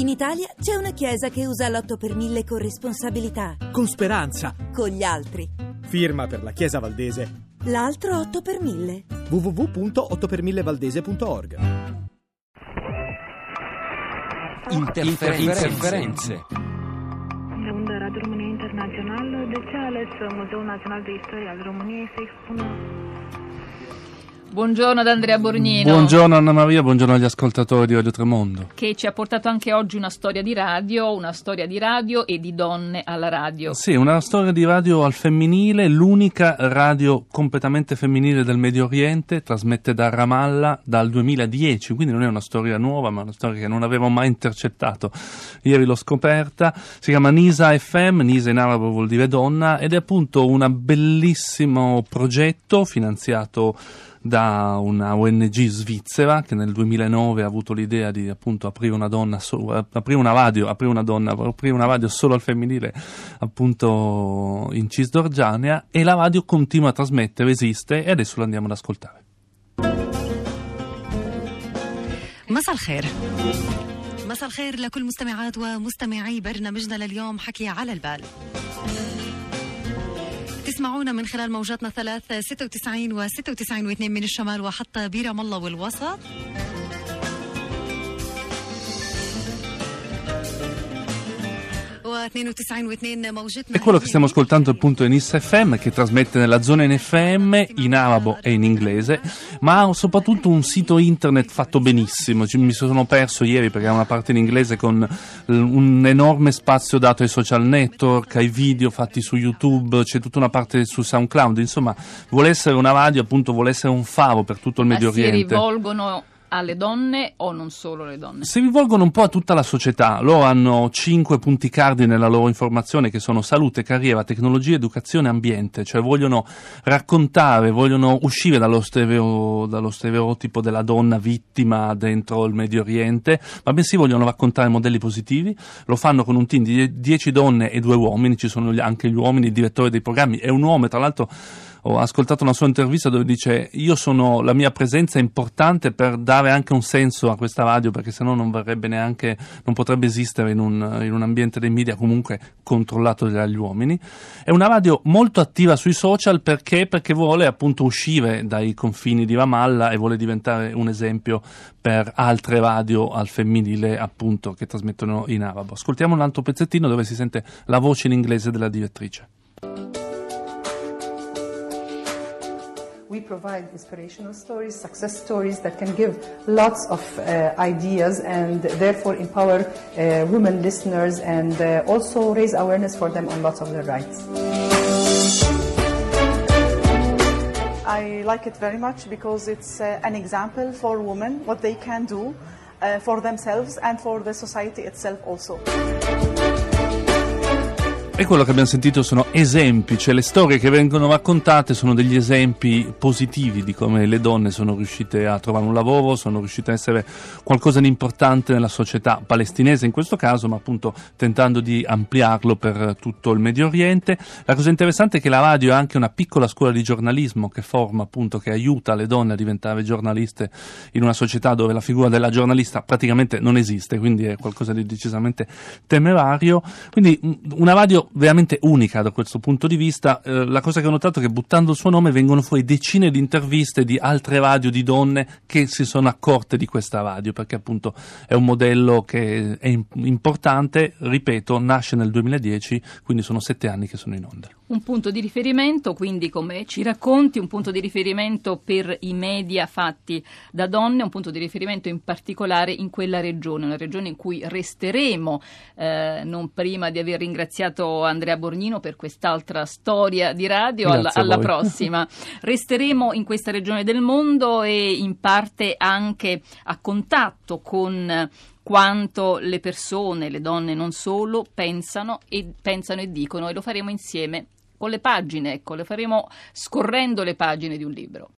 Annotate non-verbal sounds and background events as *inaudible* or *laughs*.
In Italia c'è una chiesa che usa l'8 per 1000 con responsabilità. Con speranza. Con gli altri. Firma per la Chiesa Valdese. L'altro 8 per 1000. www.8per1000valdese.org Interferenze. Interferenze. De unde Radio România Internațională, de ce a ales Muzeul Național de Istorie al României să expună Buongiorno ad Andrea Borgnino. Buongiorno Anna Maria, buongiorno agli ascoltatori di Radio Tremondo. Che ci ha portato anche oggi una storia di radio, una storia di radio e di donne alla radio. Sì, una storia di radio al femminile, l'unica radio completamente femminile del Medio Oriente, trasmette da Ramallah dal 2010, quindi non è una storia nuova, ma una storia che non avevo mai intercettato. Ieri l'ho scoperta, si chiama Nisa FM, Nisa in arabo vuol dire donna, ed è appunto un bellissimo progetto finanziato da una ONG svizzera che nel 2009 ha avuto l'idea di appunto aprire una donna so, aprire una radio aprire una donna aprire una radio solo al femminile appunto in Cisgiordania e la radio continua a trasmettere esiste e adesso la andiamo ad ascoltare مساء الخير مساء الخير لكل مستمعات ومستمعي برنامجنا لليوم حكي على البال تسمعونا من خلال موجاتنا ثلاث 96 و 96 و2 من الشمال وحتى بيرام الله والوسط. E quello che stiamo ascoltando appunto è Nis FM che trasmette nella zona NFM in arabo e in inglese, ma ha soprattutto un sito internet fatto benissimo. Mi sono perso ieri perché ha una parte in inglese con eh, un enorme spazio dato ai social network, ai video fatti su YouTube, c'è tutta una parte su SoundCloud. Insomma, vuole essere una radio, appunto, vuole essere un faro per tutto il Ma Medio si Oriente. rivolgono alle donne o non solo alle donne? Si rivolgono un po' a tutta la società, loro hanno cinque punti cardini nella loro informazione che sono salute, carriera, tecnologia, educazione, ambiente, cioè vogliono raccontare, vogliono uscire dallo, stereo- dallo stereotipo della donna vittima dentro il Medio Oriente, ma bensì vogliono raccontare modelli positivi, lo fanno con un team di 10 donne e due uomini, ci sono anche gli uomini, il direttore dei programmi è un uomo e tra l'altro ho ascoltato una sua intervista dove dice io sono la mia presenza è importante per dare anche un senso a questa radio perché sennò non verrebbe neanche non potrebbe esistere in un, in un ambiente dei media comunque controllato dagli uomini. È una radio molto attiva sui social perché? Perché vuole appunto uscire dai confini di Ramallah e vuole diventare un esempio per altre radio al femminile appunto che trasmettono in arabo. Ascoltiamo un altro pezzettino dove si sente la voce in inglese della direttrice We provide inspirational stories, success stories that can give lots of uh, ideas and therefore empower uh, women listeners and uh, also raise awareness for them on lots of their rights. I like it very much because it's uh, an example for women what they can do uh, for themselves and for the society itself also. E quello che abbiamo sentito sono esempi, cioè le storie che vengono raccontate sono degli esempi positivi di come le donne sono riuscite a trovare un lavoro, sono riuscite a essere qualcosa di importante nella società palestinese in questo caso, ma appunto tentando di ampliarlo per tutto il Medio Oriente. La cosa interessante è che la radio è anche una piccola scuola di giornalismo che forma appunto, che aiuta le donne a diventare giornaliste in una società dove la figura della giornalista praticamente non esiste, quindi è qualcosa di decisamente temerario. Quindi una radio veramente unica da questo punto di vista. Eh, la cosa che ho notato è che buttando il suo nome vengono fuori decine di interviste di altre radio di donne che si sono accorte di questa radio, perché appunto è un modello che è im- importante, ripeto, nasce nel 2010, quindi sono sette anni che sono in onda. Un punto di riferimento, quindi come ci racconti, un punto di riferimento per i media fatti da donne, un punto di riferimento in particolare in quella regione, una regione in cui resteremo, eh, non prima di aver ringraziato Andrea Borgnino per quest'altra storia di radio, alla, alla prossima. *laughs* Resteremo in questa regione del mondo e in parte anche a contatto con quanto le persone, le donne non solo, pensano e, pensano e dicono e lo faremo insieme con le pagine, ecco, le faremo scorrendo le pagine di un libro.